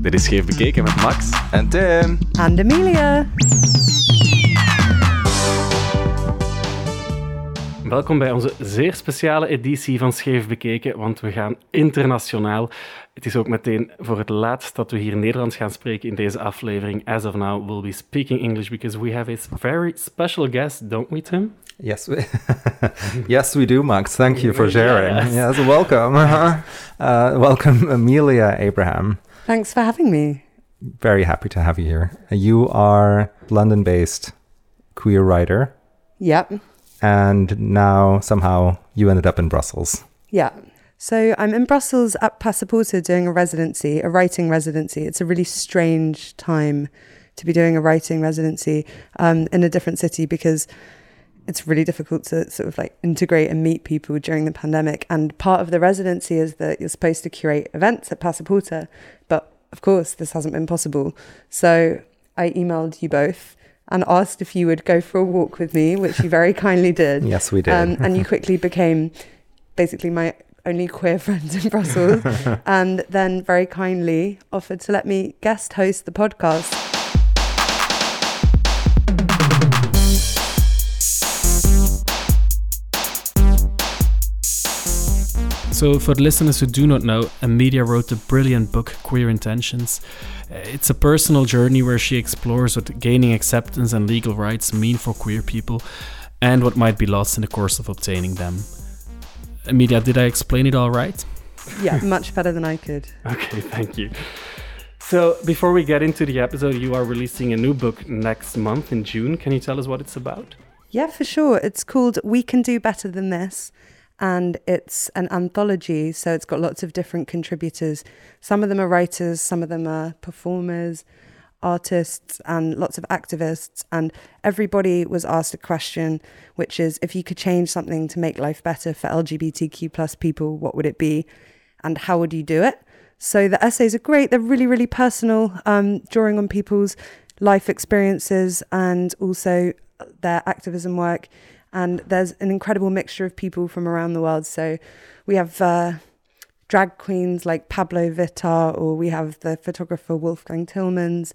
Dit is Scheef Bekeken met Max. En Tim. En Amelia. Welkom bij onze zeer speciale editie van Scheef Bekeken, want we gaan internationaal. Het is ook meteen voor het laatst dat we hier Nederlands gaan spreken in deze aflevering. As of now, we'll be speaking English because we have a very special guest, don't we, Tim? Yes, we, yes, we do, Max. Thank you for sharing. Yes. Yes, welcome. Uh, welcome, Amelia Abraham. Thanks for having me. Very happy to have you here. You are London-based queer writer, Yep. and now somehow you ended up in Brussels. Yeah. So I'm in Brussels at Passaporta doing a residency, a writing residency. It's a really strange time to be doing a writing residency um, in a different city because it's really difficult to sort of like integrate and meet people during the pandemic. And part of the residency is that you're supposed to curate events at Passaporta, but of course this hasn't been possible. So I emailed you both and asked if you would go for a walk with me, which you very kindly did. Yes, we did. Um, and you quickly became basically my only queer friend in Brussels, and then very kindly offered to let me guest host the podcast. So, for the listeners who do not know, Amelia wrote the brilliant book Queer Intentions. Uh, It's a personal journey where she explores what gaining acceptance and legal rights mean for queer people and what might be lost in the course of obtaining them. Amelia, did I explain it all right? Yeah, much better than I could. Okay, thank you. So, before we get into the episode, you are releasing a new book next month in June. Can you tell us what it's about? Yeah, for sure. It's called We Can Do Better Than This. And it's an anthology, so it's got lots of different contributors. Some of them are writers, some of them are performers, artists, and lots of activists. And everybody was asked a question, which is if you could change something to make life better for LGBTQ plus people, what would it be? And how would you do it? So the essays are great. They're really, really personal, um, drawing on people's life experiences and also their activism work. And there's an incredible mixture of people from around the world. So we have uh, drag queens like Pabllo Vittar, or we have the photographer Wolfgang Tillmans,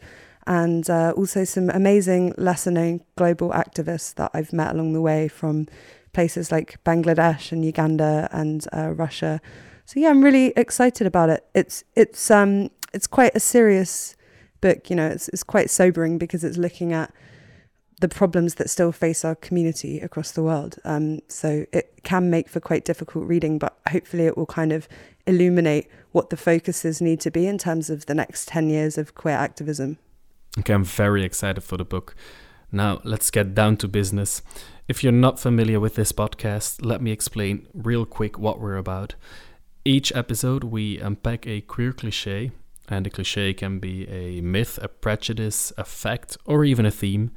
and uh, also some amazing lesser known global activists that I've met along the way from places like Bangladesh and Uganda and uh, Russia. So yeah, I'm really excited about it. It's it's um it's quite a serious book, you know. It's it's quite sobering because it's looking at the problems that still face our community across the world. Um, so it can make for quite difficult reading, but hopefully it will kind of illuminate what the focuses need to be in terms of the next 10 years of queer activism. Okay, I'm very excited for the book. Now, let's get down to business. If you're not familiar with this podcast, let me explain real quick what we're about. Each episode, we unpack a queer cliche, and a cliche can be a myth, a prejudice, a fact, or even a theme.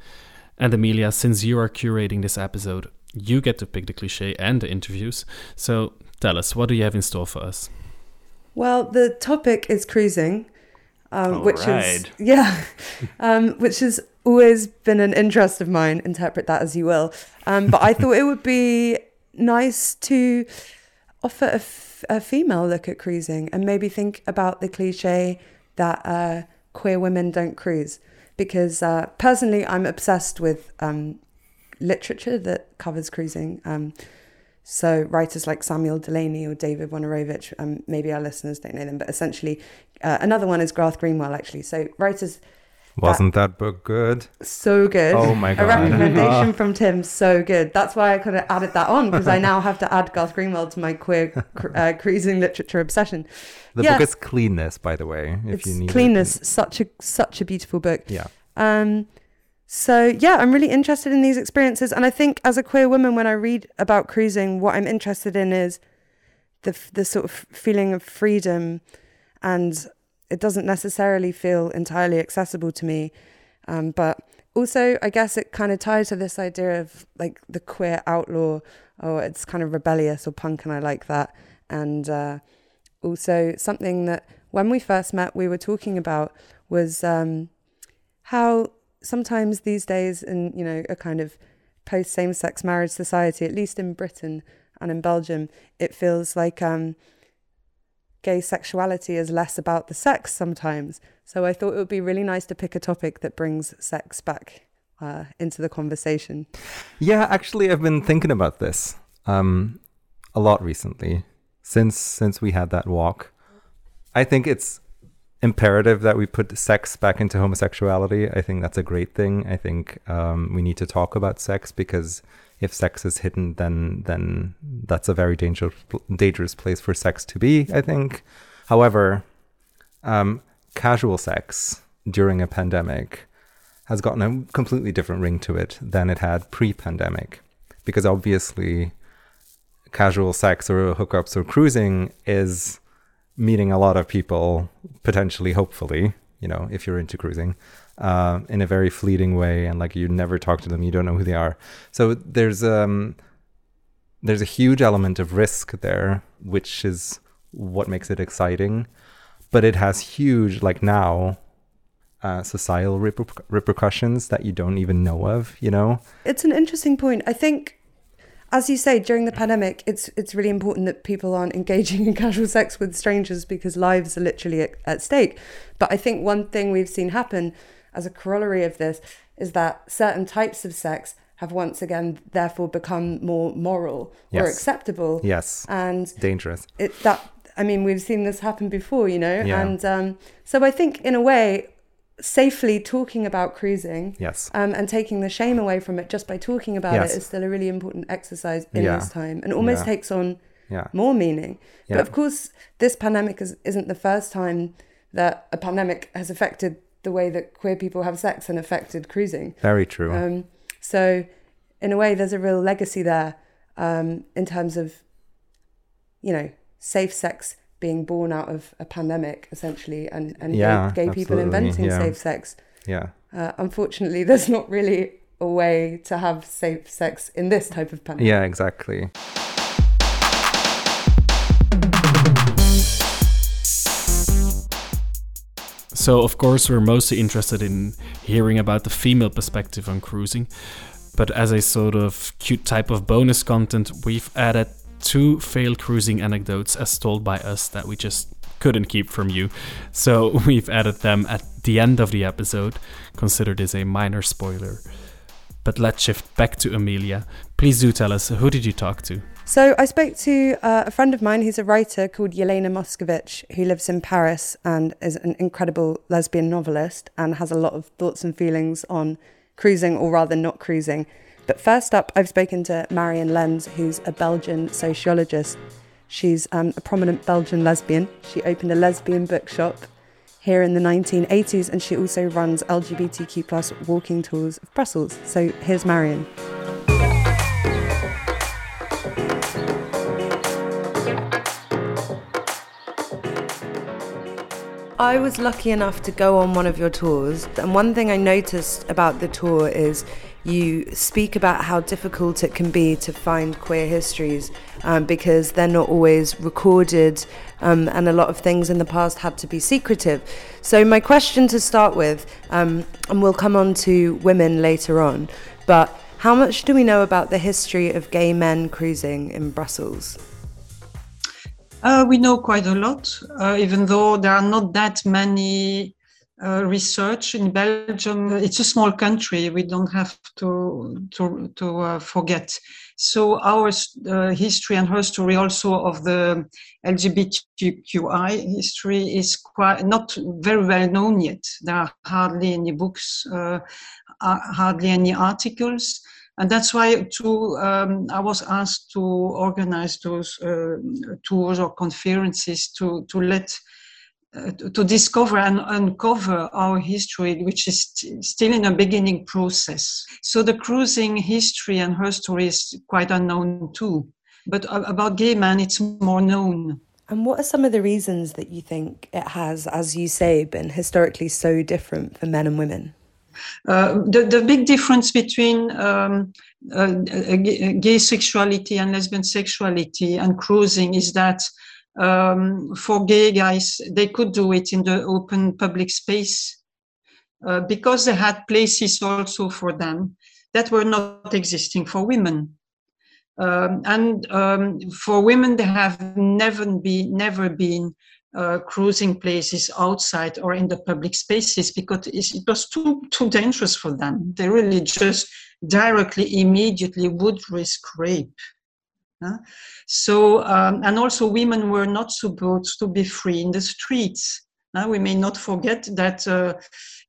And Amelia, since you are curating this episode, you get to pick the cliche and the interviews. So tell us, what do you have in store for us? Well, the topic is cruising, um, All which is yeah, um, which has always been an interest of mine. Interpret that as you will. Um, but I thought it would be nice to offer a, f- a female look at cruising and maybe think about the cliche that uh, queer women don't cruise. Because uh, personally, I'm obsessed with um, literature that covers cruising. Um, so writers like Samuel Delany or David Wojnarowicz, um, maybe our listeners don't know them, but essentially uh, another one is Garth Greenwell actually. So writers Wasn't that book good? so good. Oh my god. A recommendation from Tim, so good. That's why I kind of added that on because I now have to add Garth Greenwell to my queer cr- uh, cruising literature obsession. The Yeah. book is Cleanness, by the way. If it's you need it. cleanness, such a such a beautiful book. Yeah. Um, so yeah, I'm really interested in these experiences, and I think as a queer woman, when I read about cruising, what I'm interested in is the the sort of feeling of freedom, and it doesn't necessarily feel entirely accessible to me, um, but also I guess it kind of ties to this idea of like the queer outlaw, or it's kind of rebellious or punk, and I like that, and uh, also something that when we first met we were talking about was um, how sometimes these days in you know a kind of post same sex marriage society, at least in Britain and in Belgium, it feels like um, gay sexuality is less about the sex sometimes. So I thought it would be really nice to pick a topic that brings sex back uh, into the conversation. Yeah, actually, I've been thinking about this um, a lot recently since since we had that walk. I think it's imperative that we put sex back into homosexuality. I think that's a great thing. I think um, we need to talk about sex because if sex is hidden, then then that's a very dangerous dangerous place for sex to be. I think. However, um, casual sex during a pandemic has gotten a completely different ring to it than it had pre-pandemic, because obviously, casual sex or hookups or cruising is meeting a lot of people potentially hopefully you know if you're into cruising uh, in a very fleeting way and like you never talk to them you don't know who they are. So there's um there's a huge element of risk there which is what makes it exciting but it has huge like now uh, societal reper- repercussions that you don't even know of you know? It's an interesting point. I think as you say, during the pandemic, it's it's really important that people aren't engaging in casual sex with strangers because lives are literally at, at, stake. But I think one thing we've seen happen as a corollary of this is that certain types of sex have once again therefore become more moral yes. or acceptable. Yes. And dangerous. It that I mean we've seen this happen before, you know, yeah. and um, so I think in a way safely talking about cruising yes um, and taking the shame away from it just by talking about yes. it is still a really important exercise in yeah. this time and almost yeah. takes on yeah. more meaning but of course this pandemic is, isn't the first time that a pandemic has affected the way that queer people have sex and affected cruising very true um, so in a way there's a real legacy there um, in terms of you know safe sex being born out of a pandemic essentially and, and yeah, gay, gay people inventing yeah. safe sex. Yeah. Uh, unfortunately, there's not really a way to have safe sex in this type of pandemic. Yeah, exactly. So, of course, we're mostly interested in hearing about the female perspective on cruising. But as a sort of cute type of bonus content, we've added two failed cruising anecdotes as told by us that we just couldn't keep from you. So we've added them at the end of the episode. Consider this a minor spoiler. But let's shift back to Amelia. Please do tell us who did you talk to? So I spoke to uh, a friend of mine who's a writer called Yelena Moskovich, who lives in Paris and is an incredible lesbian novelist and has a lot of thoughts and feelings on cruising, or rather not cruising. But first up, I've spoken to Marian Lens, who's a Belgian sociologist. She's um, a prominent Belgian lesbian. She opened a lesbian bookshop here in the 1980s, and she also runs LGBTQ plus walking tours of Brussels. So here's Marian. I was lucky enough to go on one of your tours, and one thing I noticed about the tour is you speak about how difficult it can be to find queer histories um, because they're not always recorded um, and a lot of things in the past had to be secretive. So, my question to start with, um, and we'll come on to women later on, but how much do we know about the history of gay men cruising in Brussels? Uh, we know quite a lot, uh, even though there are not that many uh, research in Belgium. It's a small country. We don't have to to to uh, forget. So our uh, history and her story also of the LGBTQI history is quite not very well known yet. There are hardly any books, uh, hardly any articles. And that's why to, um, I was asked to organize those uh, tours or conferences to, to let uh, to discover and uncover our history, which is st- still in a beginning process. So the cruising history and her story is quite unknown too. But about gay men, it's more known. And what are some of the reasons that you think it has, as you say, been historically so different for men and women? Uh, the, the big difference between um, uh, gay sexuality and lesbian sexuality and cruising is that um, for gay guys, they could do it in the open public space uh, because they had places also for them that were not existing for women. Um, and um, for women, there have never been never been uh, cruising places outside or in the public spaces because it was too too dangerous for them. They really just directly, immediately would risk rape. So, um, and also women were not supposed to be free in the streets. Uh, we may not forget that uh,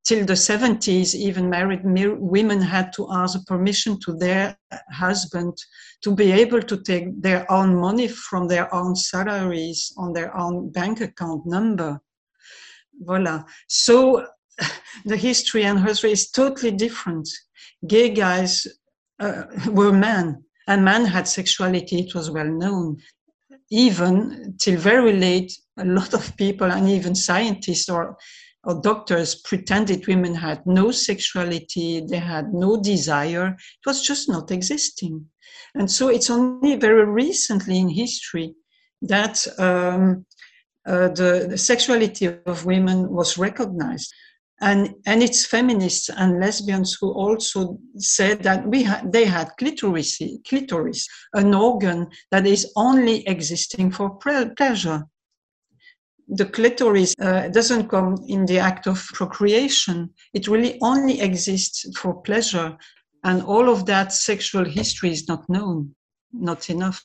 till the 70s, even married women had to ask permission to their husband to be able to take their own money from their own salaries on their own bank account number. Voila. So the history and history is totally different. Gay guys uh, were men, and men had sexuality, it was well known. Even till very late, a lot of people and even scientists or or doctors pretended women had no sexuality, they had no desire. It was just not existing. And so it's only very recently in history that um, uh, the, the, sexuality of women was recognized. And, and it's feminists and lesbians who also said that we ha- they had clitoris, clitoris, an organ that is only existing for pre- pleasure the clitoris uh, doesn't come in the act of procreation. It really only exists for pleasure. And all of that sexual history is not known, not enough.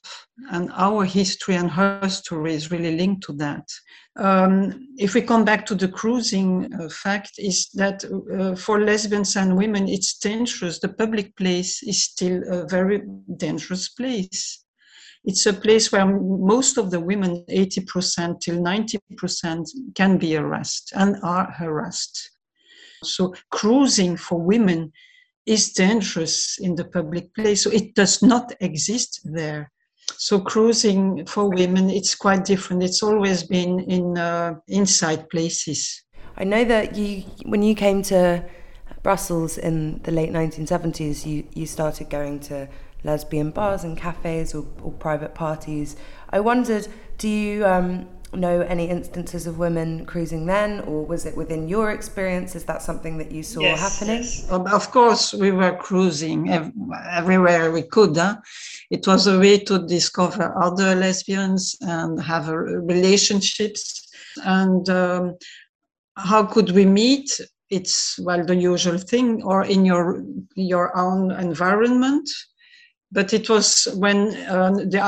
And our history and her story is really linked to that. Um, if we come back to the cruising uh, fact, is that uh, for lesbians and women, it's dangerous. The public place is still a very dangerous place it's a place where most of the women, 80% till 90%, can be harassed and are harassed. So cruising for women is dangerous in the public place. So it does not exist there. So cruising for women, it's quite different. It's always been in uh, inside places. I know that you, when you came to Brussels in the late 1970s, you, you started going to lesbian bars and cafes or, or private parties. I wondered, do you um, know any instances of women cruising then, or was it within your experience? Is that something that you saw yes, happening? Yes. Of course, we were cruising ev- everywhere we could. Huh? It was a way to discover other lesbians and have relationships. And um, how could we meet? It's well the usual thing, or in your your own environment but it was when uh, the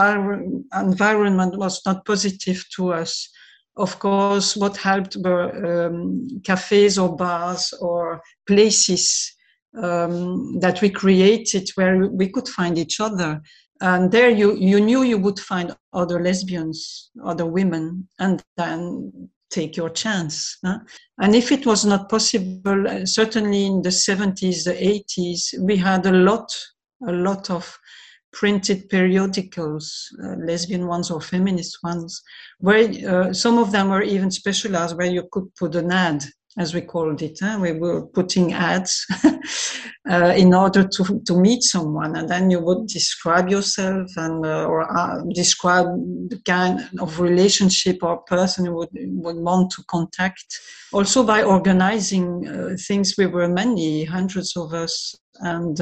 environment was not positive to us. Of course, what helped were um, cafes or bars or places um, that we created where we could find each other. And there you, you knew you would find other lesbians, other women, and then take your chance. Huh? And if it was not possible, uh, certainly in the 70s, the 80s, we had a lot, a lot of printed periodicals, uh, lesbian ones or feminist ones, where uh, some of them were even specialized where you could put an ad, as we called it. Huh? We were putting ads uh, in order to, to meet someone, and then you would describe yourself and uh, or uh, describe the kind of relationship or person you would, would want to contact. Also by organizing uh, things, we were many, hundreds of us, and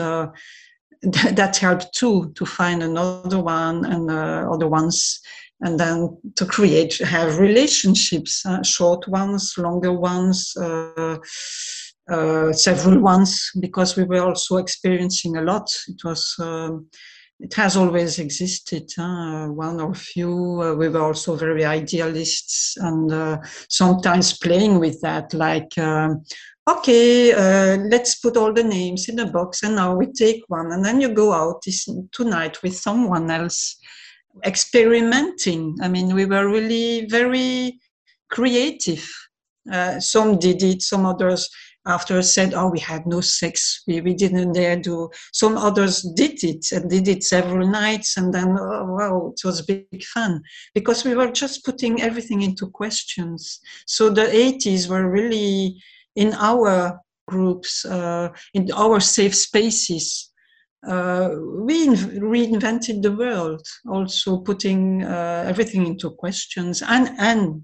that helped too to find another one and uh, other ones and then to create have relationships uh, short ones longer ones uh, uh several ones because we were also experiencing a lot. It was um, it has always existed one or few uh, we were also very idealists and uh, sometimes playing with that like um, okay, uh, let's put all the names in a box and now we take one. And then you go out this, tonight with someone else experimenting. I mean, we were really very creative. Uh, some did it, some others after said, oh, we had no sex, we, we didn't dare do. Some others did it and did it several nights and then, oh, wow, it was big fun because we were just putting everything into questions. So the 80s were really in our groups, uh, in our safe spaces, uh, we reinvented the world, also putting uh, everything into questions and and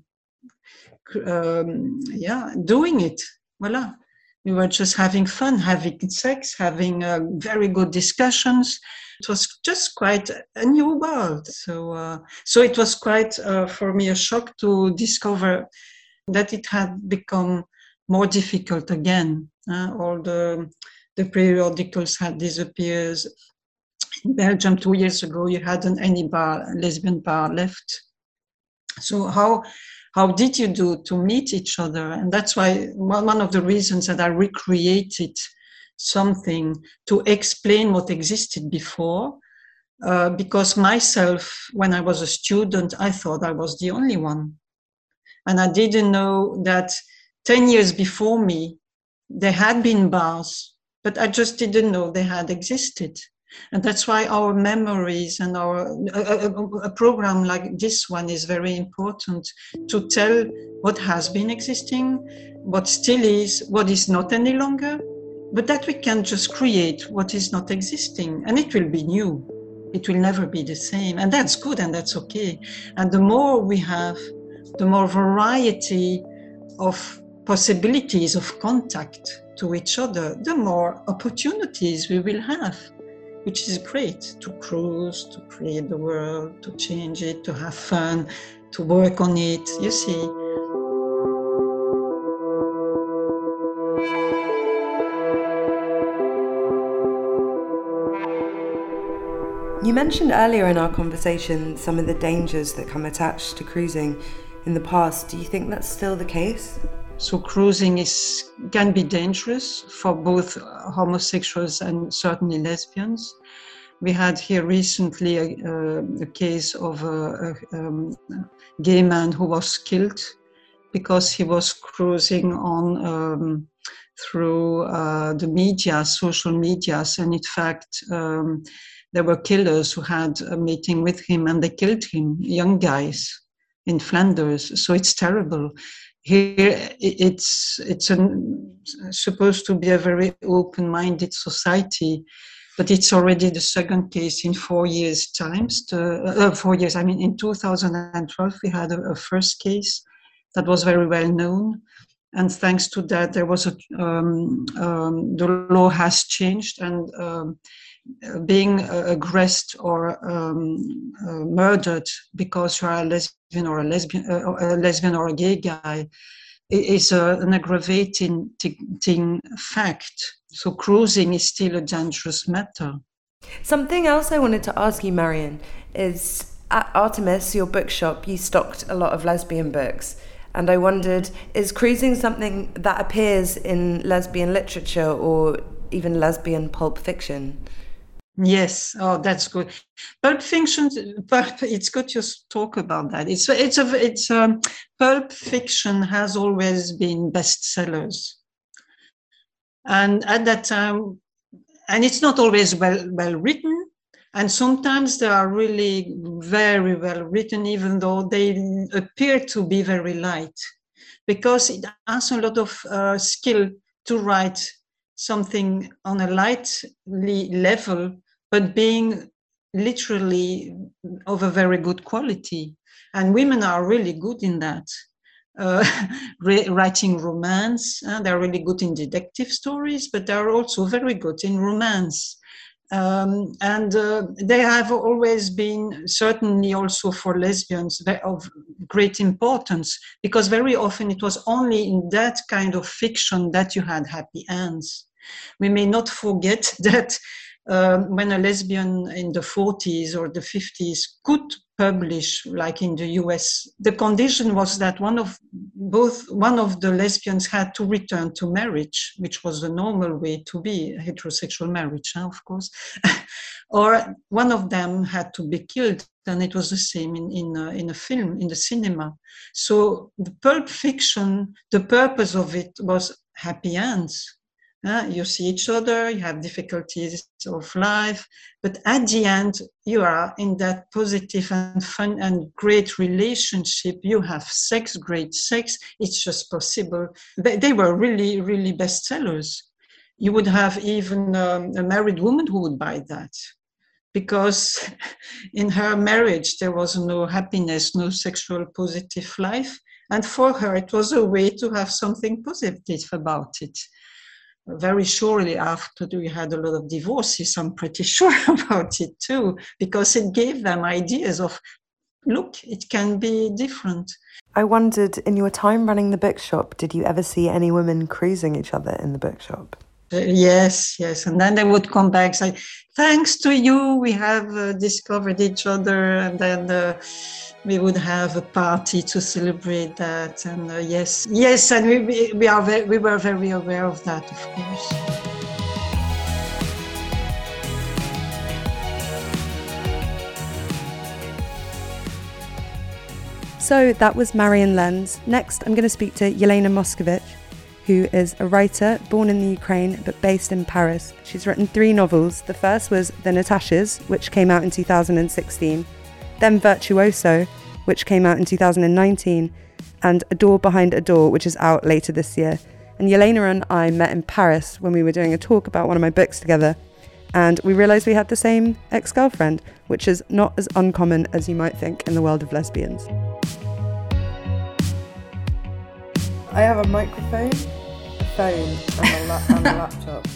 um, yeah, doing it. Voila. we were just having fun, having sex, having uh, very good discussions. It was just quite a new world. So, uh, so it was quite uh, for me a shock to discover that it had become more difficult again. Uh, all the the periodicals had disappeared. In Belgium, two years ago, you hadn't any bar, lesbian bar left. So how how did you do to meet each other? And that's why one of the reasons that I recreated something to explain what existed before. Uh, because myself, when I was a student, I thought I was the only one. And I didn't know that 10 years before me, there had been bars, but I just didn't know they had existed. And that's why our memories and our a, a, a, program like this one is very important to tell what has been existing, what still is, what is not any longer, but that we can just create what is not existing and it will be new. It will never be the same. And that's good and that's okay. And the more we have, the more variety of possibilities of contact to each other, the more opportunities we will have which is great to cruise, to create the world, to change it, to have fun, to work on it. You see. You mentioned earlier in our conversation some of the dangers that come attached to cruising in the past. Do you think that's still the case? So cruising is can be dangerous for both homosexuals and certainly lesbians. We had here recently a, a case of a, a um, gay man who was killed because he was cruising on um, through uh, the media, social medias, and in fact, um, there were killers who had a meeting with him and they killed him, young guys in Flanders. So it's terrible here it's it's an, supposed to be a very open-minded society but it's already the second case in four years times. To, uh, four years i mean in 2012 we had a, a, first case that was very well known. And thanks to that there was a um, um, the law has changed and um, being aggressed or um, uh, murdered because you are a lesbian or a lesbian, uh, a lesbian or a gay guy is an aggravating fact. So cruising is still a dangerous matter. Something else I wanted to ask you, Marian, is at Artemys, your bookshop, you stocked a lot of lesbian books. And I wondered, is cruising something that appears in lesbian literature or even lesbian pulp fiction? Yes, oh, that's good. Pulp Fiction, pulp, it's good to talk about that. It's it's a it's a, um, Pulp Fiction has always been bestsellers, and at that time, and it's not always well well written, and sometimes they are really very well written, even though they appear to be very light, because it has a lot of uh, skill to write something on a lightly level but being literally of a very good quality. And women are really good in that. Uh, writing romance, uh, they're really good in detective stories, but they're also very good in romance. Um, and uh, they have always been certainly also for lesbians of great importance because very often it was only in that kind of fiction that you had happy ends. We may not forget that um, when a lesbian in the 40s or the 50s could publish, like in the US, the condition was that one of both one of the lesbians had to return to marriage, which was the normal way to be heterosexual marriage, huh, of course, or one of them had to be killed. And it was the same in in a, in a film in the cinema. So the pulp fiction, the purpose of it was happy ends uh, you see each other, you have difficulties of life, but at the end, you are in that positive and fun and great relationship. You have sex, great sex. It's just possible. They, they were really, really bestsellers. You would have even um, a married woman who would buy that because in her marriage there was no happiness, no sexual positive life. And for her, it was a way to have something positive about it. Very shortly after we had a lot of divorces. I'm pretty sure about it too, because it gave them ideas of, look, it can be different. I wondered, in your time running the bookshop, did you ever see any women cruising each other in the bookshop? Uh, yes, yes. And then they would come back say, thanks to you, we have uh, discovered each other. And then uh, we would have a party to celebrate that. And uh, yes, yes. And we, we, are very, we were very aware of that, of course. So that was Marian Lens. Next, I'm going to speak to Yelena Moskovich who is a writer born in the Ukraine but based in Paris. She's written three novels. The first was The Natashas, which came out in 2016, then Virtuoso, which came out in 2019, and A Door Behind a Door, which is out later this year. And Yelena and I met in Paris when we were doing a talk about one of my books together, and we realised we had the same ex girlfriend, which is not as uncommon as you might think in the world of lesbians. I have a microphone phone and a, la- and a laptop.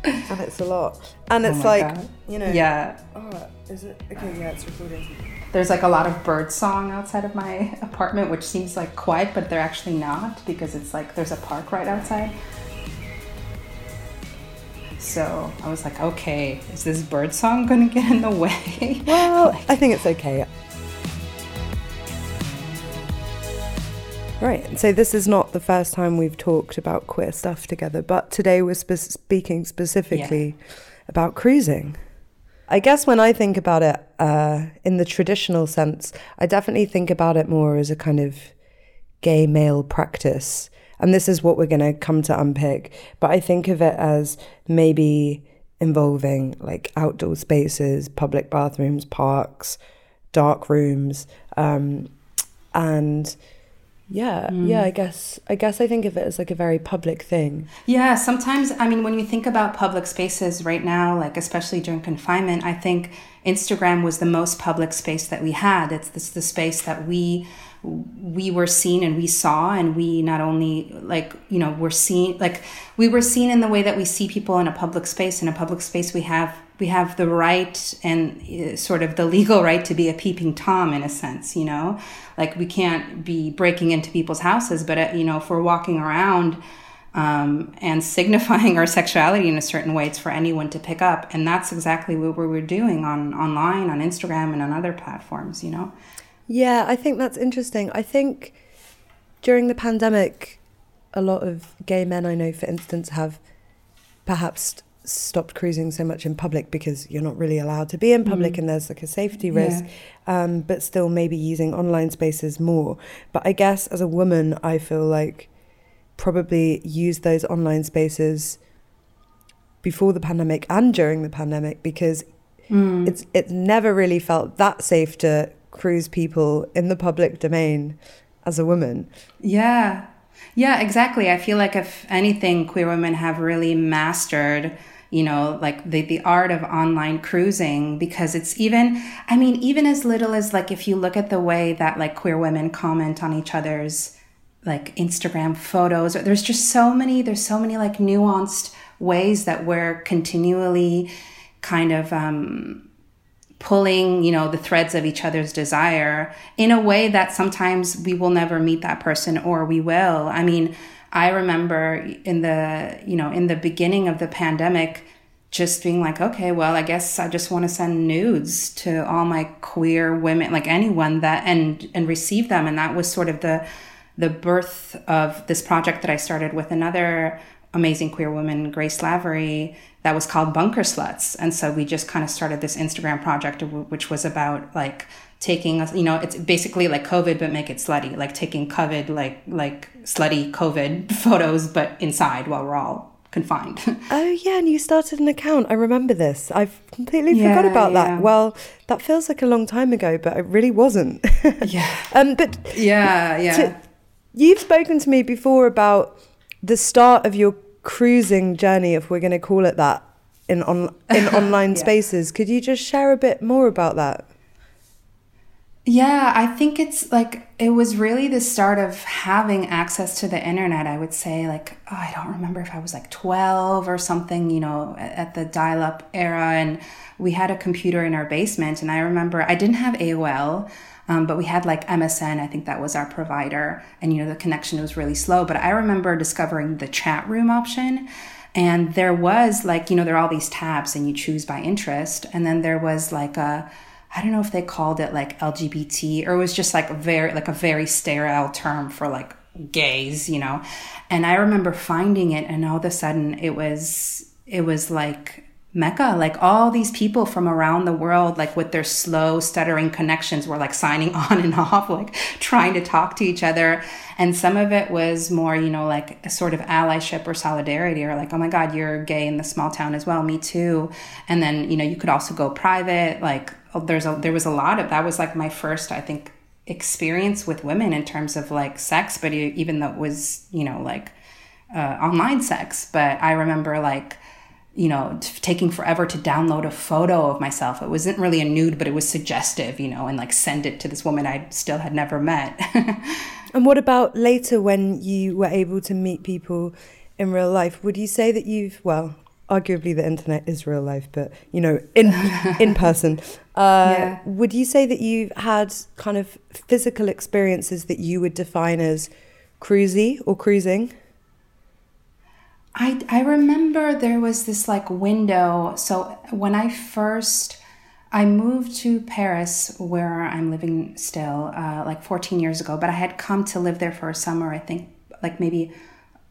and it's a lot. And oh it's oh like, God. you know. Yeah. Oh, is it? Okay, yeah, it's recording. There's like a lot of bird song outside of my apartment, which seems like quiet, but they're actually not because it's like there's a park right outside. So I was like, okay, is this bird song gonna get in the way? Well, like, I think it's okay. Right. So this is not the first time we've talked about queer stuff together, but today we're spe- speaking specifically yeah. about cruising. I guess when I think about it uh, in the traditional sense, I definitely think about it more as a kind of gay male practice. And this is what we're going to come to unpick. But I think of it as maybe involving like outdoor spaces, public bathrooms, parks, dark rooms, um, and yeah mm. yeah i guess i guess i think of it as like a very public thing yeah sometimes i mean when you think about public spaces right now like especially during confinement i think instagram was the most public space that we had it's this the space that we we were seen and we saw and we not only like you know were seen like we were seen in the way that we see people in a public space. In a public space we have we have the right and uh, sort of the legal right to be a peeping tom in a sense you know? Like we can't be breaking into people's houses but uh, you know if we're walking around um, and signifying our sexuality in a certain way it's for anyone to pick up. And that's exactly what we were doing on online on instagram and on other platforms you know yeah i think that's interesting i think during the pandemic a lot of gay men i know for instance have perhaps stopped cruising so much in public because you're not really allowed to be in public mm. and there's like a safety risk yeah. um, but still maybe using online spaces more but i guess as a woman i feel like probably use those online spaces before the pandemic and during the pandemic because mm. it's it's never really felt that safe to cruise people in the public domain as a woman yeah yeah, exactly. I feel like if anything, queer women have really mastered you know, like the, the art of online cruising because it's even, I mean, even as little as like if you look at the way that like queer women comment on each other's like Instagram photos, there's just so many, there's so many like nuanced ways that we're continually kind of, um, pulling you know the threads of each other's desire in a way that sometimes we will never meet that person or we will i mean I remember in the, you know, in the beginning of the pandemic, just being like, okay, well, I guess I just want to send nudes to all my queer women, like anyone that, and, and receive them. And that was sort of the, the birth of this project that I started with another amazing queer woman, Grace Lavery, that was called Bunker Sluts. And so we just kind of started this Instagram project, which was about like taking you know it's basically like covid but make it slutty like taking covid like like slutty covid photos but inside while we're all confined. Oh yeah and you started an account. I remember this. I've completely yeah, forgot about yeah. that well that feels like a long time ago but it really wasn't. Yeah. Um but yeah yeah. to, you've spoken to me before about the start of your cruising journey if we're going to call it that in on in online yeah. spaces could you just share a bit more about that Yeah, I think it's like it was really the start of having access to the internet. I would say, like, oh, I don't remember if I was like 12 or something, you know, at the dial up era. And we had a computer in our basement. And I remember I didn't have AOL, um, but we had like MSN. I think that was our provider. And, you know, the connection was really slow. But I remember discovering the chat room option. And there was like, you know, there are all these tabs and you choose by interest. And then there was like a, I don't know if they called it like LGBT or it was just like a very like a very sterile term for like gays, you know. And I remember finding it and all of a sudden it was it was like Mecca, like all these people from around the world, like with their slow, stuttering connections, were like signing on and off, like trying to talk to each other. And some of it was more, you know, like a sort of allyship or solidarity, or like, oh my God, you're gay in the small town as well, me too. And then, you know, you could also go private, like Oh, there's a there was a lot of that was like my first I think experience with women in terms of like sex, but even though it was you know like uh, online sex, but I remember like you know t- taking forever to download a photo of myself. It wasn't really a nude, but it was suggestive, you know, and like send it to this woman I still had never met. and what about later when you were able to meet people in real life? Would you say that you've well? arguably the internet is real life, but you know, in in person. Uh, yeah. Would you say that you've had kind of physical experiences that you would define as cruisy or cruising? I I remember there was this like window. So when I first I moved to Paris, where I'm living still, uh, like 14 years ago. But I had come to live there for a summer. I think like maybe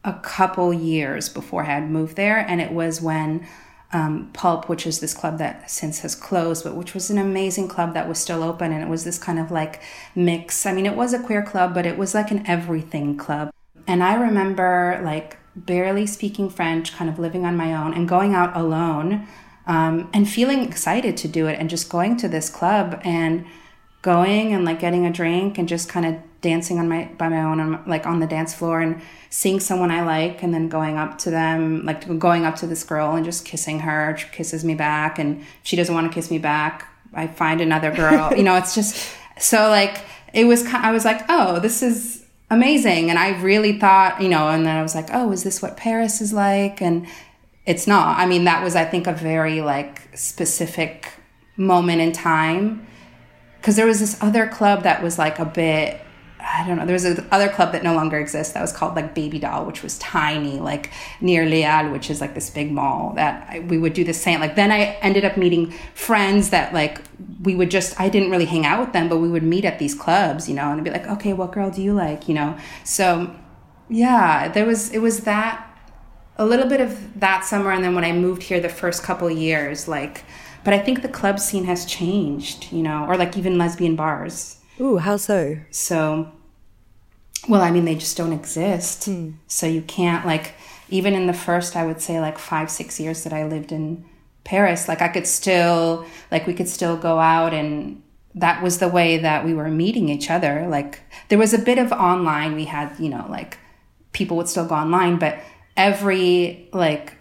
a couple years before I had moved there, and it was when um, Pulp, which is this club that since has closed, but which was an amazing club that was still open, and it was this kind of like mix. I mean, it was a queer club, but it was like an everything club. And I remember like barely speaking French, kind of living on my own, and going out alone, um, and feeling excited to do it, and just going to this club and going and like getting a drink and just kind of dancing on my by my own like on the dance floor and seeing someone I like and then going up to them like going up to this girl and just kissing her she kisses me back and she doesn't want to kiss me back I find another girl you know it's just so like it was I was like oh this is amazing. And I really thought you know and then I was like oh is this what Paris is like? And it's not. I mean that was I think a very like specific moment in time. Because there was this other club that was like a bit I don't know. There was another club that no longer exists that was called like Baby Doll, which was tiny, like near Halles, which is like this big mall that I, we would do the same. Like then I ended up meeting friends that like we would just I didn't really hang out with them, but we would meet at these clubs, you know, and be like, okay, what girl do you like, you know? So yeah, there was it was that a little bit of that summer, and then when I moved here, the first couple years, like, but I think the club scene has changed, you know, or like even lesbian bars. Ooh, how so? So well, I mean, they just don't exist. Hmm. So you can't, like, even in the first, I would say, like five, six years that I lived in Paris, like, I could still, like, we could still go out and that was the way that we were meeting each other. Like, there was a bit of online. We had, you know, like, people would still go online, but every, like,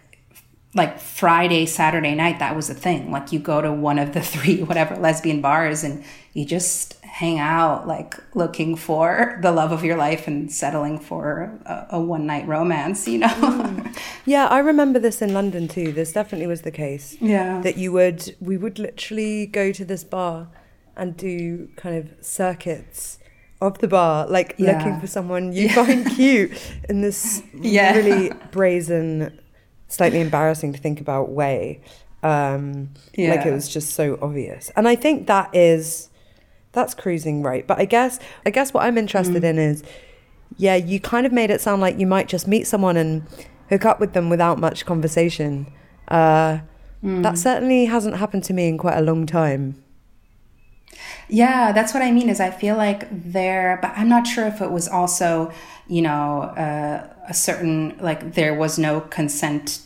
like Friday, Saturday night, that was a thing. Like you go to one of the three, whatever, lesbian bars and you just hang out, like looking for the love of your life and settling for a, a one night romance, you know? Mm. Yeah, I remember this in London too. This definitely was the case. Yeah. That you would, we would literally go to this bar and do kind of circuits of the bar, like yeah. looking for someone you yeah. find cute in this yeah. really brazen, slightly embarrassing to think about way. Um, yeah. Like it was just so obvious. And I think that is that's cruising right. But I guess I guess what I'm interested mm. in is yeah, you kind of made it sound like you might just meet someone and hook up with them without much conversation. Uh, mm. That certainly hasn't happened to me in quite a long time. Yeah, that's what I mean. Is I feel like there, but I'm not sure if it was also, you know, uh, a certain like there was no consent,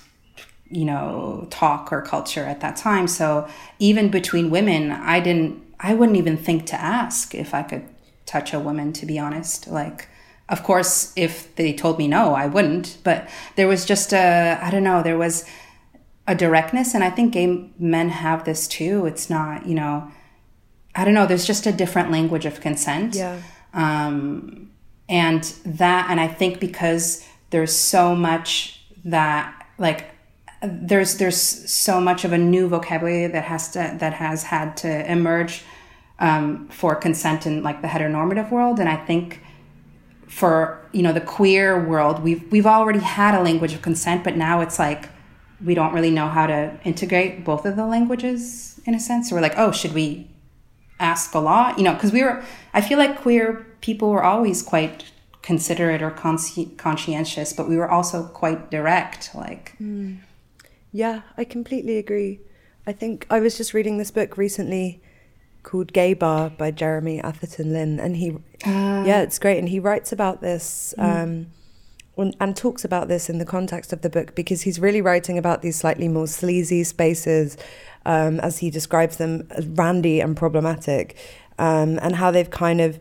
you know, talk or culture at that time. So even between women, I didn't I wouldn't even think to ask if I could touch a woman, to be honest. Like, of course, if they told me no, I wouldn't. But there was just a, I don't know, there was a directness. And I think gay men have this too. It's not, you know, I don't know, there's just a different language of consent. Yeah. Um, and that, and I think because there's so much that, like, there's there's so much of a new vocabulary that has to that has had to emerge um, for consent in like the heteronormative world, and I think for you know the queer world, we've we've already had a language of consent, but now it's like we don't really know how to integrate both of the languages in a sense. So we're like, oh, should we ask a lot? You know, because we were. I feel like queer people were always quite considerate or consci- conscientious, but we were also quite direct. Like, mm. Yeah, I completely agree. I think I was just reading this book recently called Gay Bar by Jeremy Atherton Lin, and he, uh, yeah, it's great, and he writes about this. Mm. Um, and talks about this in the context of the book because he's really writing about these slightly more sleazy spaces, um, as he describes them, as randy and problematic, um, and how they've kind of,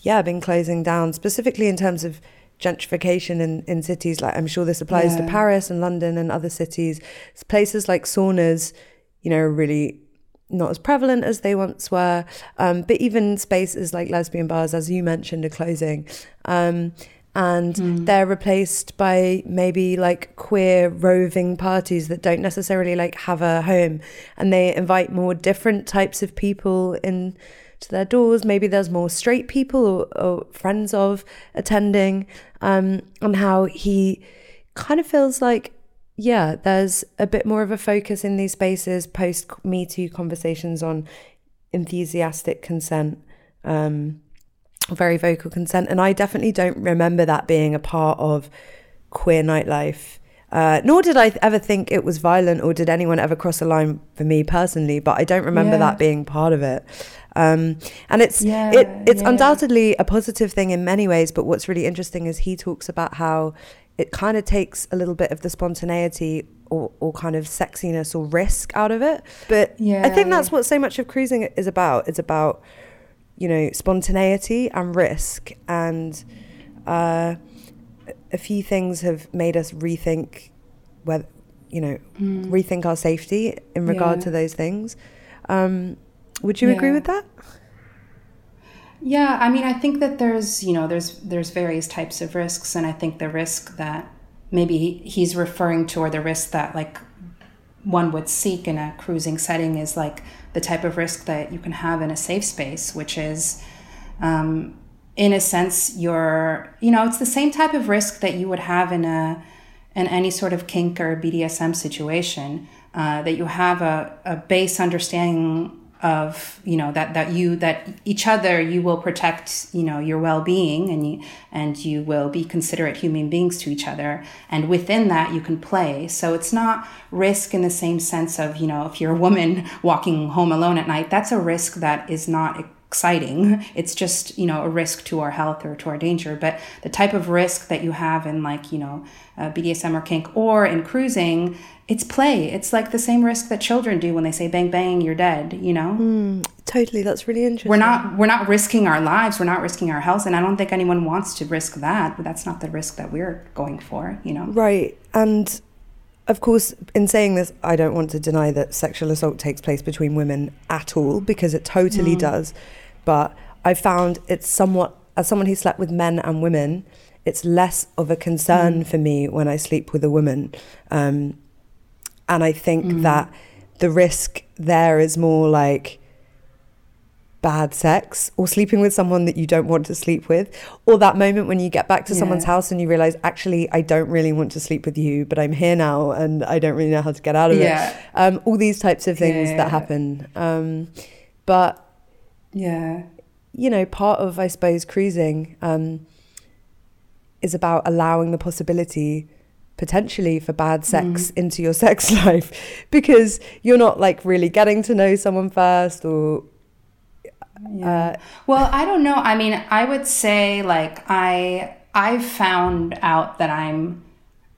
yeah, been closing down, specifically in terms of gentrification in, in cities. Like I'm sure this applies yeah. to Paris and London and other cities. Places like saunas, you know, really not as prevalent as they once were. Um, but even spaces like lesbian bars, as you mentioned, are closing. Um, and mm. they're replaced by maybe like queer roving parties that don't necessarily like have a home and they invite more different types of people in to their doors maybe there's more straight people or, or friends of attending um, and how he kind of feels like yeah, there's a bit more of a focus in these spaces post Me Too conversations on enthusiastic consent, um, very vocal consent. And I definitely don't remember that being a part of queer nightlife. Uh, nor did I ever think it was violent or did anyone ever cross a line for me personally, but I don't remember yeah. that being part of it. Um, and it's yeah, it, it's yeah. undoubtedly a positive thing in many ways, but what's really interesting is he talks about how it kind of takes a little bit of the spontaneity or, or kind of sexiness or risk out of it. But yeah, I think that's what so much of cruising is about. It's about, you know, spontaneity and risk. And uh, a few things have made us rethink whether, you know, mm. rethink our safety in regard yeah. to those things. Um, would you yeah. agree with that? Yeah, I mean, I think that there's, you know, there's there's various types of risks, and I think the risk that maybe he's referring to, or the risk that like one would seek in a cruising setting, is like the type of risk that you can have in a safe space, which is, um, in a sense, you're, you know, it's the same type of risk that you would have in a in any sort of kink or BDSM situation. Uh, that you have a, a base understanding of you know that that you that each other you will protect you know your well-being and you and you will be considerate human beings to each other. And within that you can play. So it's not risk in the same sense of you know if you're a woman walking home alone at night that's a risk that is not exciting. It's just you know a risk to our health or to our danger. But the type of risk that you have in like you know uh, bdsm or kink or in cruising it's play. It's like the same risk that children do when they say bang bang, you're dead, you know? Mm, totally. That's really interesting. We're not we're not risking our lives, we're not risking our health, and I don't think anyone wants to risk that, but that's not the risk that we're going for, you know. Right. And of course, in saying this, I don't want to deny that sexual assault takes place between women at all because it totally mm. does. But I found it's somewhat as someone who slept with men and women, it's less of a concern mm. for me when I sleep with a woman. Um, and I think mm. that the risk there is more like bad sex or sleeping with someone that you don't want to sleep with or that moment when you get back to yeah. someone's house and you realize actually I don't really want to sleep with you but I'm here now and I don't really know how to get out of yeah. it um, all these types of things yeah. that happen um, but yeah you know part of I suppose cruising um, is about allowing the possibility potentially for bad sex mm. into your sex life because you're not like really getting to know someone first or yeah. Uh, well i don't know i mean i would say like i i've found out that i'm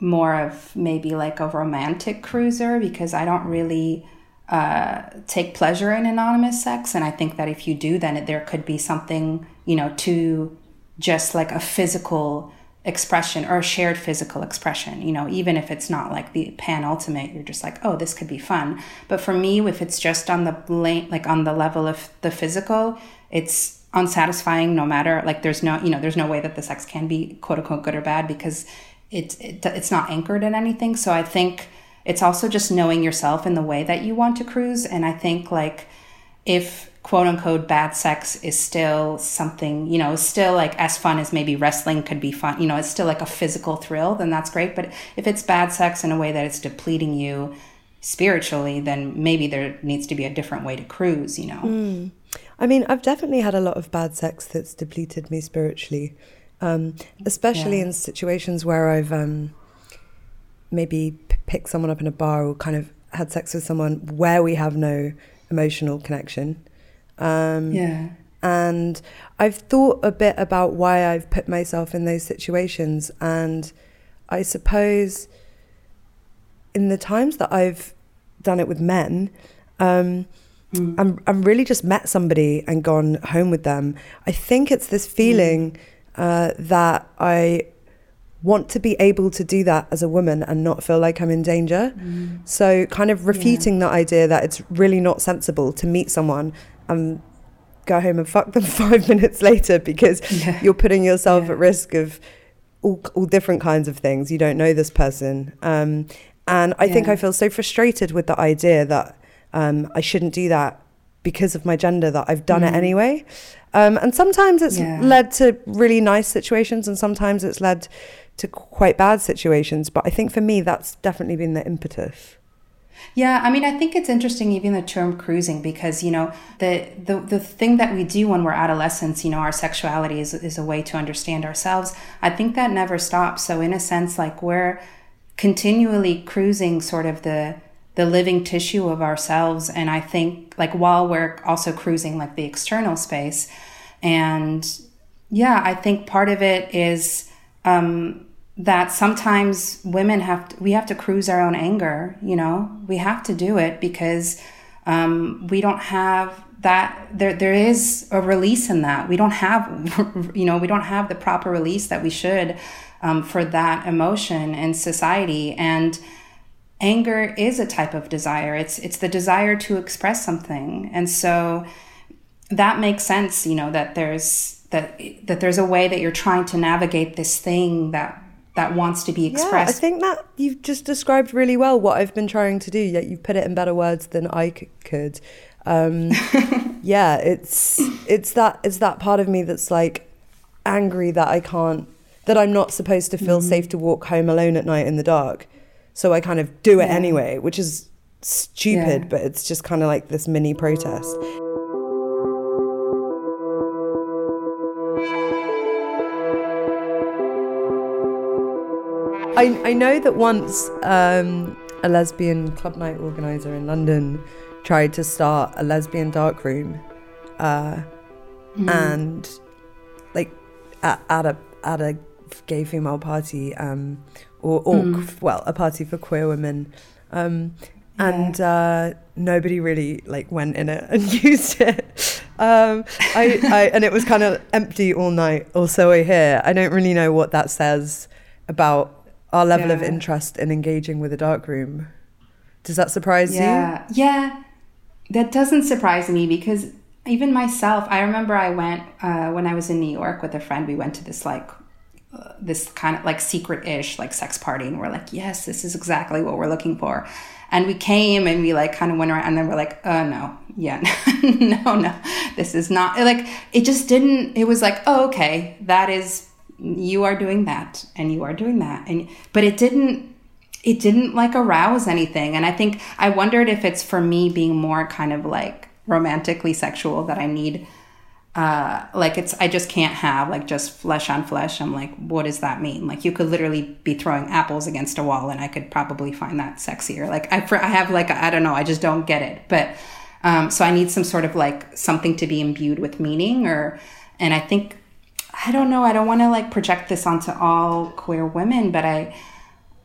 more of maybe like a romantic cruiser because i don't really uh, take pleasure in anonymous sex and i think that if you do then it, there could be something you know to just like a physical expression or a shared physical expression you know even if it's not like the pan ultimate you're just like oh this could be fun. But for me if it's just on the like on the level of the physical it's unsatisfying no matter like there's no you know there's no way that the sex can be quote unquote good or bad because it, it it's not anchored in anything. So i think it's also just knowing yourself in the way that you want to cruise. And i think like if quote unquote bad sex is still something, you know, still like as fun as maybe wrestling could be fun, you know, it's still like a physical thrill, then that's great. But if it's bad sex in a way that it's depleting you spiritually, then maybe there needs to be a different way to cruise, you know. Mm. I mean, I've definitely had a lot of bad sex that's depleted me spiritually, um, especially yeah. in situations where I've um, maybe picked someone up in a bar or kind of had sex with someone where we have no emotional connection. Um, yeah. And I've thought a bit about why I've put myself in those situations. And I suppose in the times that I've done it with men, um, mm. I'm, I'm really just met somebody and gone home with them. I think it's this feeling mm. uh, that I want to be able to do that as a woman and not feel like I'm in danger. Mm. So, kind of refuting yeah. the idea that it's really not sensible to meet someone and go home and fuck them five minutes later because yeah. you're putting yourself yeah. at risk of all, all different kinds of things. You don't know this person. Um, and I yeah. think I feel so frustrated with the idea that um, I shouldn't do that because of my gender that I've done mm. it anyway. Um, and sometimes it's led to really nice situations and sometimes it's led to quite bad situations. But I think for me, that's definitely been the impetus. Yeah, I mean, I think it's interesting even the term cruising because you know the the the thing that we do when we're adolescents, you know, our sexuality is is a way to understand ourselves. I think that never stops. So in a sense, like we're continually cruising sort of the the living tissue of ourselves, and I think like while we're also cruising like the external space, and yeah, I think part of it is. Um, that sometimes women have to, we have to cruise our own anger you know? We have to do it because um, we don't have that there there is a release in that. We don't have you know we don't have the proper release that we should um, for that emotion in society. And anger is a type of desire. It's it's the desire to express something. And so that makes sense you know that there's that that there's a way that you're trying to navigate this thing that that wants to be expressed. Yeah, I think that you've just described really well what I've been trying to do. Yet you've put it in better words than I could. Um, yeah, it's it's that it's that part of me that's like angry that I can't that I'm not supposed to feel mm-hmm. safe to walk home alone at night in the dark. So I kind of do it yeah. anyway, which is stupid, yeah. but it's just kind of like this mini protest. I, I know that once um, a lesbian club night organizer in London tried to start a lesbian dark room, uh, mm. and like at, at, a at a gay female party, um, or, or mm. well, a party for queer women, um, yeah. and uh, nobody really like went in it and used it. Um, I, I and it was kind of empty all night, or so I hear. I don't really know what that says about our level yeah. of interest in engaging with a dark room. Does that surprise yeah. you? Yeah, that doesn't surprise me because even myself, I remember I went uh, when I was in New York with a friend. We went to this like uh, this kind of like secret-ish like sex party, and we're like, yes, this is exactly what we're looking for. And we came and we like kind of went around, and then we're like, oh no, yeah, no, no, this is not like it. Just didn't. It was like, oh okay, that is you are doing that and you are doing that. And but it didn't it didn't like arouse anything. And i think i wondered if it's for me being more kind of like romantically sexual that i need uh like it's i just can't have like just flesh on flesh. I'm like what does that mean? Like you could literally be throwing apples against a wall and i could probably find that sexier. Like i i have like I don't know. I just don't get it. But um so i need some sort of like something to be imbued with meaning or and i think I don't know. I don't want to like project this onto all queer women, but I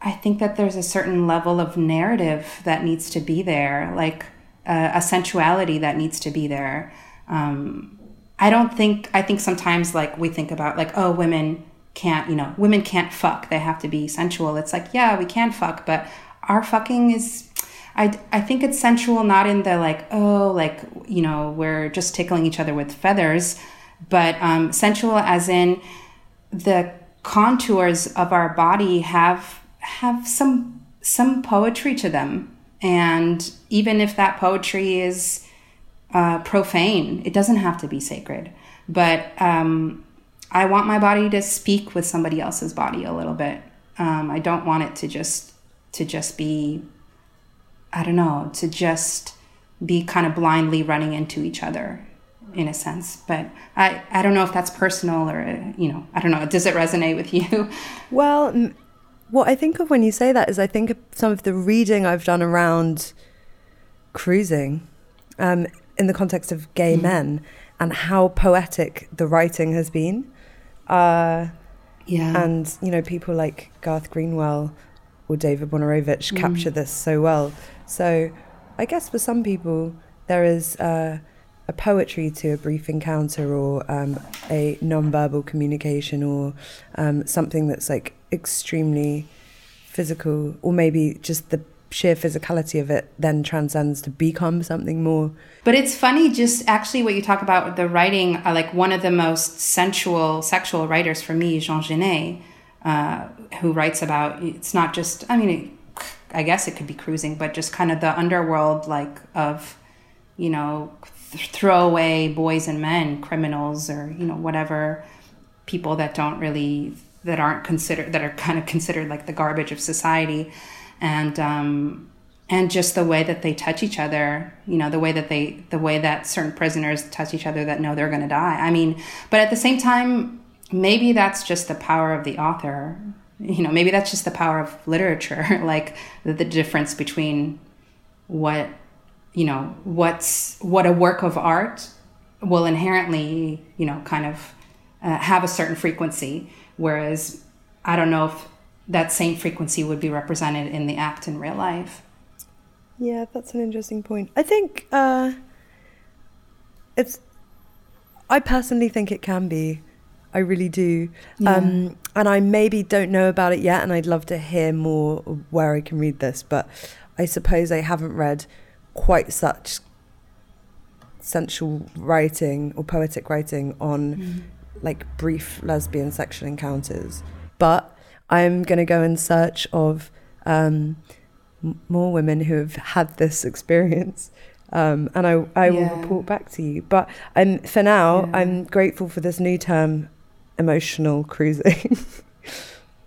I think that there's a certain level of narrative that needs to be there, like uh, a sensuality that needs to be there. Um, I don't think I think sometimes like we think about like oh women can't, you know, women can't fuck. They have to be sensual. It's like, yeah, we can fuck, but our fucking is I, I think it's sensual not in the like oh like you know we're just tickling each other with feathers but um, sensual as in the contours of our body have have some some poetry to them. And even if that poetry is uh, profane it doesn't have to be sacred. But um, i want my body to speak with somebody else's body a little bit. Um, i don't want it to just to just be i don't know to just be kind of blindly running into each other in a sense but i i don't know if that's personal or you know i don't know does it resonate with you well what i think of when you say that is i think of some of the reading i've done around cruising um, in the context of gay mm. men and how poetic the writing has been uh, yeah and you know people like garth greenwell or david wojnarowicz mm. capture this so well so i guess for some people there is uh, a poetry to a brief encounter or um, a non-verbal communication or um, something that's like extremely physical or maybe just the sheer physicality of it then transcends to become something more. But it's funny just actually what you talk about the writing uh, like one of the most sensual sexual writers for me jean genet uh, who writes about it's not just i mean it, i guess it could be cruising but just kind of the underworld like of you know throwaway boys and men, criminals, or you know whatever people that don't really that aren't considered that are kind of considered like the garbage of society, and um, and just the way that they touch each other, you know, the way that they the way that certain prisoners touch each other that know they're going to die. I mean, but at the same time, maybe that's just the power of the author. You know, maybe that's just the power of literature, like the, the difference between what you know what's what a work of art will inherently you know kind of uh, have a certain frequency. Whereas i don't know if that same frequency would be represented in the act in real life. Yeah that's an interesting point. I think uh, it's i personally think it can be. I really do. Yeah. um, and i maybe don't know about it yet and i'd love to hear more where i can read this but i suppose i haven't read quite such sensual writing or poetic writing on mm. like brief lesbian sexual encounters. But I'm going to go in search of um, m- more women who have had this experience. Um, and I, I yeah. will report back to you. But um, for now, yeah. I'm grateful for this new term, emotional cruising.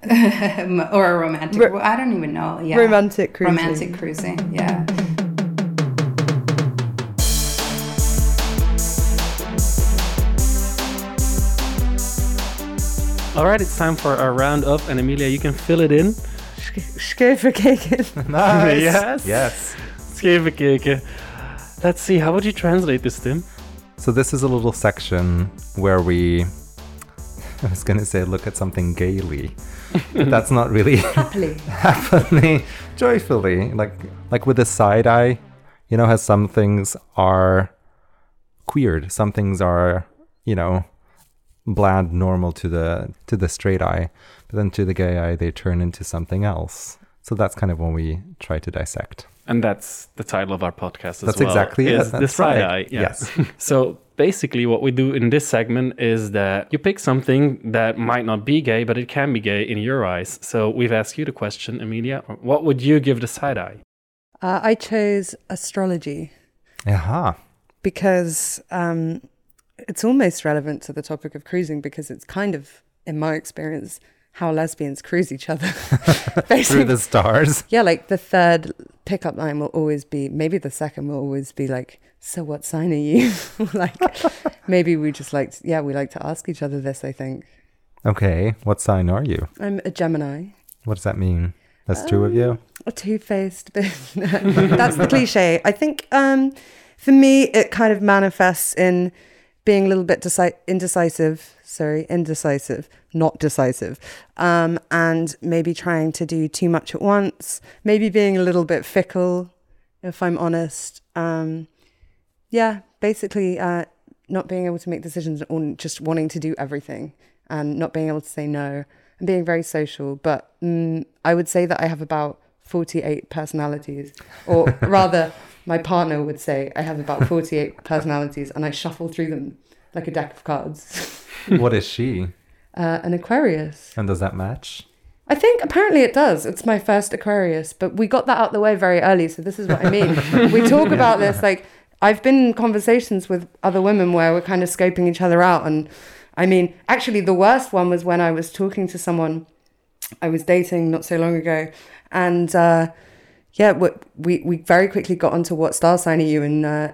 or a romantic. Ro- I don't even know. Yeah. Romantic cruising. Romantic cruising. Yeah. All right, it's time for our round up, and Emilia, you can fill it in. Scheefbekeken. nice. yes. Yes. Scheefbekeken. Let's see. How would you translate this, Tim? So this is a little section where we. I was gonna say look at something gaily. that's not really happily. happily, joyfully. Like like with a side eye, you know, how some things are queered, some things are, you know, bland normal to the to the straight eye but then to the gay eye they turn into something else. So that's kind of when we try to dissect. And that's the title of our podcast as that's well exactly is it. the side right. eye yes. So basically what we do in this segment is that you pick something that might not be gay but it can be gay in your eyes. So we've asked you the question emilia what would you give the side eye? Uh, i chose astrology. Aha. because um, it's almost relevant to the topic of cruising because it's kind of, in my experience, how lesbians cruise each other through the stars. Yeah, like the third pickup line will always be, maybe the second will always be like, "So what sign are you?" like, maybe we just like, yeah, we like to ask each other this. I think. Okay, what sign are you? I'm a Gemini. What does that mean? That's um, two of you. A two-faced. That's the cliche. I think um, for me, it kind of manifests in being a little bit deci- indecisive, sorry, indecisive, not decisive, um, and maybe trying to do too much at once, maybe being a little bit fickle, if I'm honest. Um, yeah, basically, uh, not being able to make decisions or just wanting to do everything and not being able to say no and being very social. But mm, I would say that I have about 48 personalities, or rather, my partner would say I have about 48 personalities, and I shuffle through them like a deck of cards. what is she? Uh, an Aquarius. And does that match? I think apparently it does. It's my first Aquarius, but we got that out the way very early. So this is what I mean. we talk about this like I've been in conversations with other women where we're kind of scoping each other out. And I mean, actually, the worst one was when I was talking to someone I was dating not so long ago, and uh, yeah, we we very quickly got onto what star sign are you, and uh,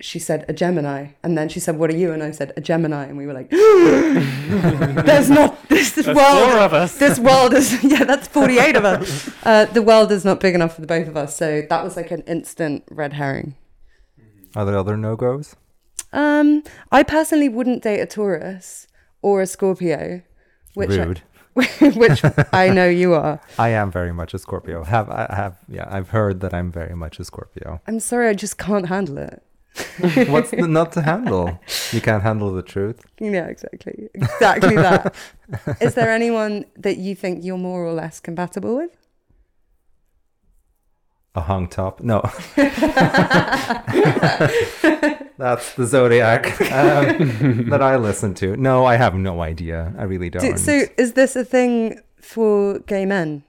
she said a Gemini, and then she said, "What are you?" And I said a Gemini, and we were like, "There's not this, this that's world. Four of us. This world is yeah, that's forty eight of us. Uh, the world is not big enough for the both of us." So that was like an instant red herring. Are there other no goes? Um, I personally wouldn't date a Taurus or a Scorpio, which Rude. I, which I know you are. I am very much a Scorpio. Have I have yeah, I've heard that I'm very much a Scorpio. I'm sorry, I just can't handle it. What's the not to handle? You can't handle the truth. Yeah, exactly. Exactly that. Is there anyone that you think you're more or less compatible with? A hung top? No. That's the zodiac um, that I listen to. No, I have no idea. I really don't. Do, so, is this a thing for gay men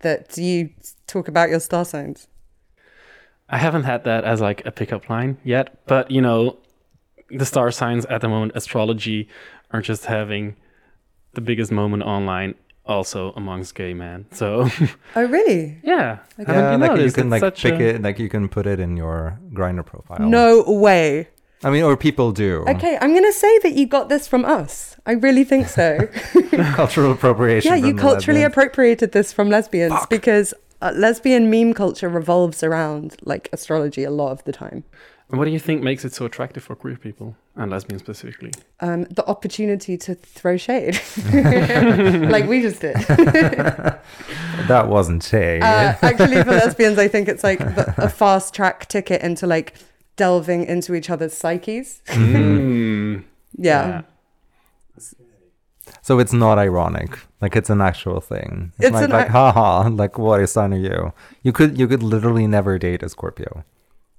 that you talk about your star signs? I haven't had that as like a pickup line yet, but you know, the star signs at the moment, astrology, are just having the biggest moment online also amongst gay men. So Oh really? Yeah. Okay. Yeah, you like you can like pick a... it like you can put it in your Grindr profile. No way. I mean or people do. Okay, I'm gonna say that you got this from us. I really think so. Cultural appropriation. Yeah, you culturally appropriated this from lesbians Fuck. because uh, lesbian meme culture revolves around like astrology a lot of the time. And what do you think makes it so attractive for queer people and lesbians specifically? Um, the opportunity to throw shade, like we just did. that wasn't shade. Uh, actually, for lesbians, I think it's like the, a fast track ticket into like delving into each other's psyches. Mm. yeah. yeah. So it's not ironic. Like it's an actual thing. It's, it's like, like haha, like what sign are you? You could you could literally never date a Scorpio.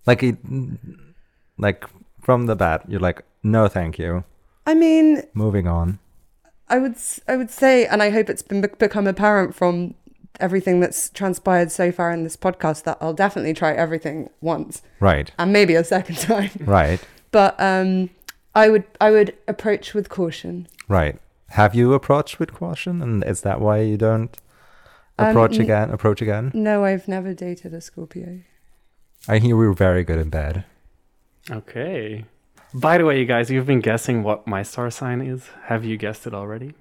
Like it like from the bat, you're like, no thank you. I mean moving on. I would I would say and I hope it's been become apparent from everything that's transpired so far in this podcast that I'll definitely try everything once. Right. And maybe a second time. Right. but um I would I would approach with caution. Right. Have you approached with caution, and is that why you don't approach um, again? Approach again? No, I've never dated a Scorpio. I hear we are very good in bed. Okay. By the way, you guys, you've been guessing what my star sign is. Have you guessed it already?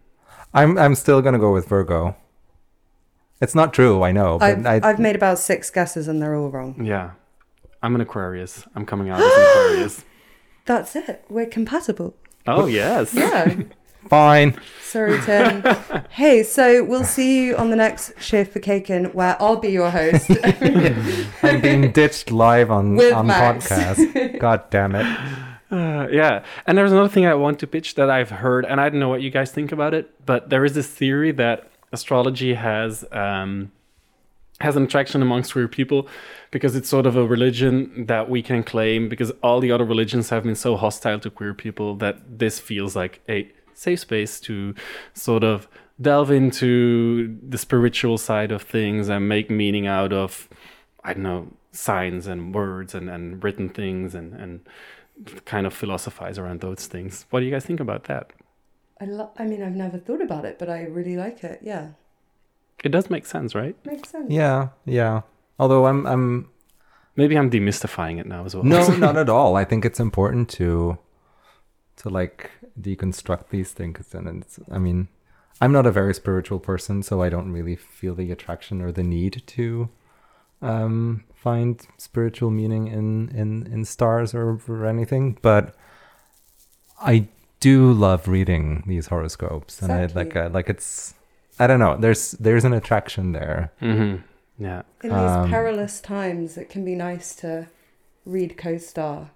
I'm I'm still gonna go with Virgo. It's not true, I know. I've, I, have made about six guesses and they're all wrong. Yeah, I'm an Aquarius. I'm coming out as an Aquarius. That's it. We're compatible. Oh yes. Yeah. Fine. Sorry, Tim. hey, so we'll see you on the next Scheefbekeken, where I'll be your host. I'm being ditched live on With on Max. podcast. God damn it. Uh, yeah, and there's another thing I want to pitch that I've heard, and I don't know what you guys think about it, but there is this theory that astrology has um, has an attraction amongst queer people because it's sort of a religion that we can claim because all the other religions have been so hostile to queer people that this feels like a safe space to sort of delve into the spiritual side of things and make meaning out of I don't know signs and words and, and written things and, and kind of philosophize around those things. What do you guys think about that? I lo- I mean I've never thought about it, but I really like it. Yeah. It does make sense, right? Makes sense. Yeah, yeah. Although I'm I'm maybe I'm demystifying it now as well. No, not at all. I think it's important to to like deconstruct these things and it's i mean i'm not a very spiritual person so i don't really feel the attraction or the need to um, find spiritual meaning in in in stars or, or anything but i do love reading these horoscopes and i like uh, like it's i don't know there's there's an attraction there. Mm-hmm. yeah. In these um, perilous times it can be nice to read co-star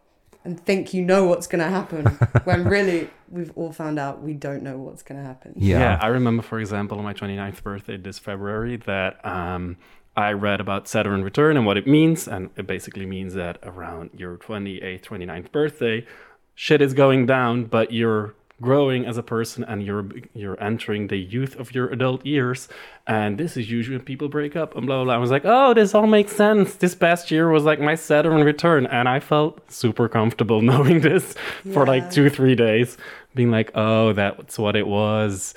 and think you know what's going to happen when really we've all found out we don't know what's going to happen. Yeah. I remember, for example, on my 29th birthday this February, that um, I read about Saturn return and what it means. And it basically means that around your 28th, 29th birthday, shit is going down, but you're growing as a person and you're you're entering the youth of your adult years. And this is usually when people break up and blah blah blah. I was like oh this all makes sense. This past year was like my saturn return. And i felt super comfortable knowing this for like two three days being like oh that's what it was.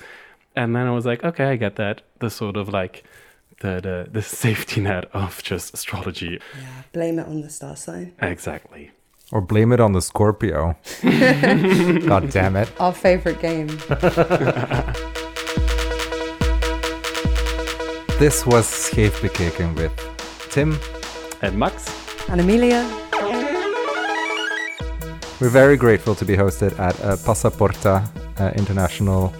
And then i was like okay i get that. The sort of like the the, the safety net of just astrology. Yeah, blame it on the star sign. exactly Or blame it on the Scorpio. God damn it. Our favorite game. This was Scheefbekeken with Tim. and max And Emilia, We're very grateful to be hosted at uh, Passaporta uh, International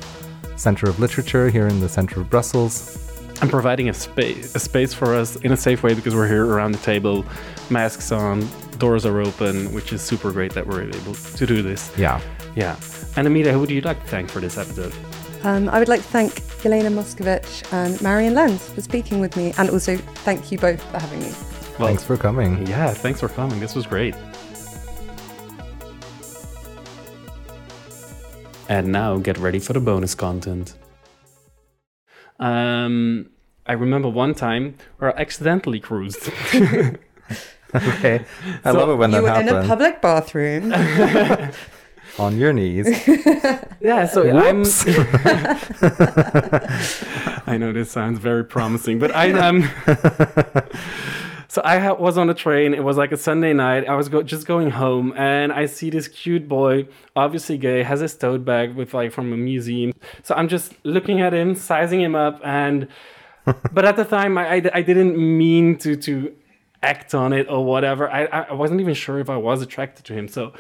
Center of Literature here in the center of Brussels. And providing a space a space for us in a safe way because we're here around the table masks on doors are open which is super great that we're able to do this Yeah. yeah and Amita who would you like to thank for this episode um, I would like to thank Yelena Moskovich and Marian Lens for speaking with me, and also thank you both for having me. well Thanks for coming. yeah thanks for coming this was great and now get ready for the bonus content um I remember one time where I accidentally cruised Okay. I So love it when you that were in a public bathroom. On your knees. Yeah, so I'm. I know this sounds very promising, but I um. So I ha- was on a train. It was like a Sunday night. I was go- just going home, and I see this cute boy, obviously gay, has his tote bag with like from a museum. So I'm just looking at him, sizing him up, and. but at the time, I, I, I didn't mean to to act on it or whatever. I I wasn't even sure if I was attracted to him. So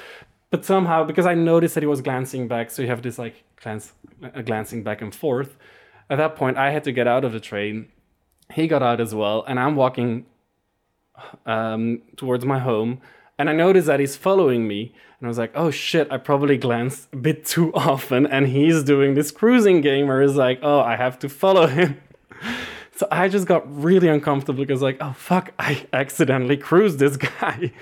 but somehow because I noticed that he was glancing back, so you have this like glance, uh, glancing back and forth. At that point, I had to get out of the train. He got out as well, and I'm walking um, towards my home, and I noticed that he's following me. And I was like, "Oh shit! I probably glanced a bit too often." And he's doing this cruising game where he's like, "Oh, I have to follow him." So I just got really uncomfortable because like, oh fuck, I accidentally cruised this guy.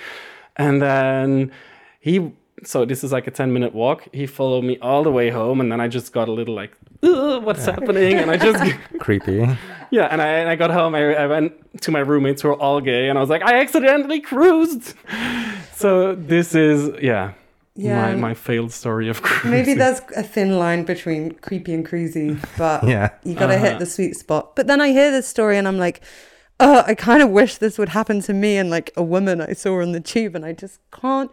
And then he so this is like a 10 minute walk. He followed me all the way home and then I just got a little like, "Ugh, what's happening? And I just Creepy. yeah, and I, and I got home. I, I went to my roommates who were all gay, and I was like, I accidentally cruised. So this is yeah, Yeah. my, my failed story of cruising. Maybe there's a thin line between creepy and crazy, but Yeah. you got to hit Uh-huh. the sweet spot. But then I hear this story and I'm like, oh, I kind of wish this would happen to me and like a woman I saw on the tube, and I just can't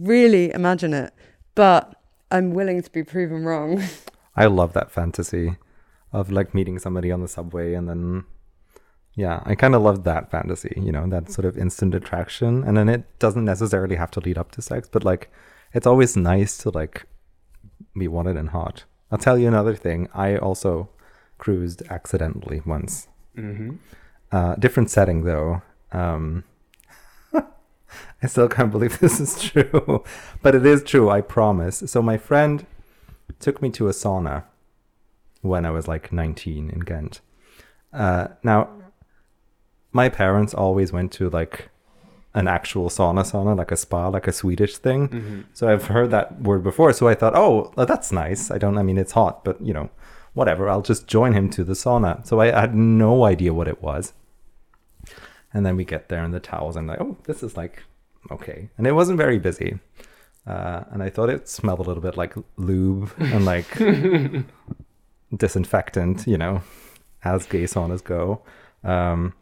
really imagine it. But I'm willing to be proven wrong. I love that fantasy of like meeting somebody on the subway and then yeah, I kind of love that fantasy, you know, that sort of instant attraction and then it doesn't necessarily have to lead up to sex, but like it's always nice to like be wanted and hot. I'll tell you another thing. I also cruised accidentally once. hmm Uh, different setting though. Um, I still can't believe this is true, but it is true. I promise. So my friend took me to a sauna when I was like 19 in Ghent. Uh, now, my parents always went to like an actual sauna sauna, like a spa, like a Swedish thing. hmm So I've heard that word before. So I thought, oh, well, that's nice. I don't, I mean, it's hot, but you know, whatever. I'll just join him to the sauna. So I had no idea what it was. And then we get there and the towels. I'm like, oh, this is like, okay. And it wasn't very busy. Uh, and I thought it smelled a little bit like lube and like disinfectant, you know, as gay saunas go. Um,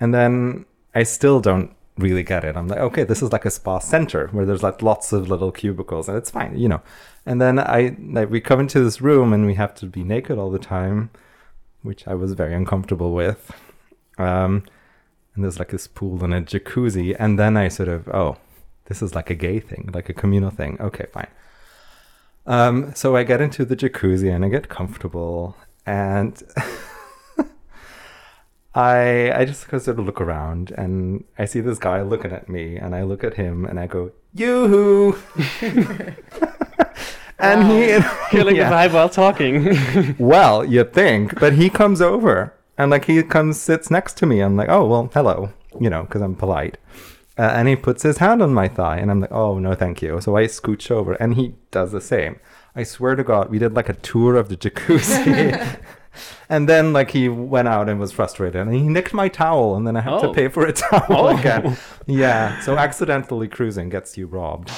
and then I still don't really get it. I'm like, okay, this is like a spa center where there's like lots of little cubicles and it's fine, you know. And then I like we come into this room and we have to be naked all the time, which I was very uncomfortable with. Um, and there's like this pool and a jacuzzi, and then I sort of oh, this is like a gay thing, like a communal thing. Okay, fine. Um, so I get into the jacuzzi and I get comfortable, and I I just sort of look around and I see this guy looking at me and I look at him and I go, Yoo-hoo! and he Killing yeah. the vibe while talking. Well, you think, but he comes over and like he comes sits next to me. I'm like, oh well, hello, you know, because I'm polite. Uh, and he puts his hand on my thigh, and I'm like, oh no, thank you. So I scooch over, and he does the same. I swear to God, we did like a tour of the jacuzzi. and then like he went out and was frustrated, and he nicked my towel, and then I had Oh. to pay for a towel Oh. again. Yeah, so accidentally cruising gets you robbed.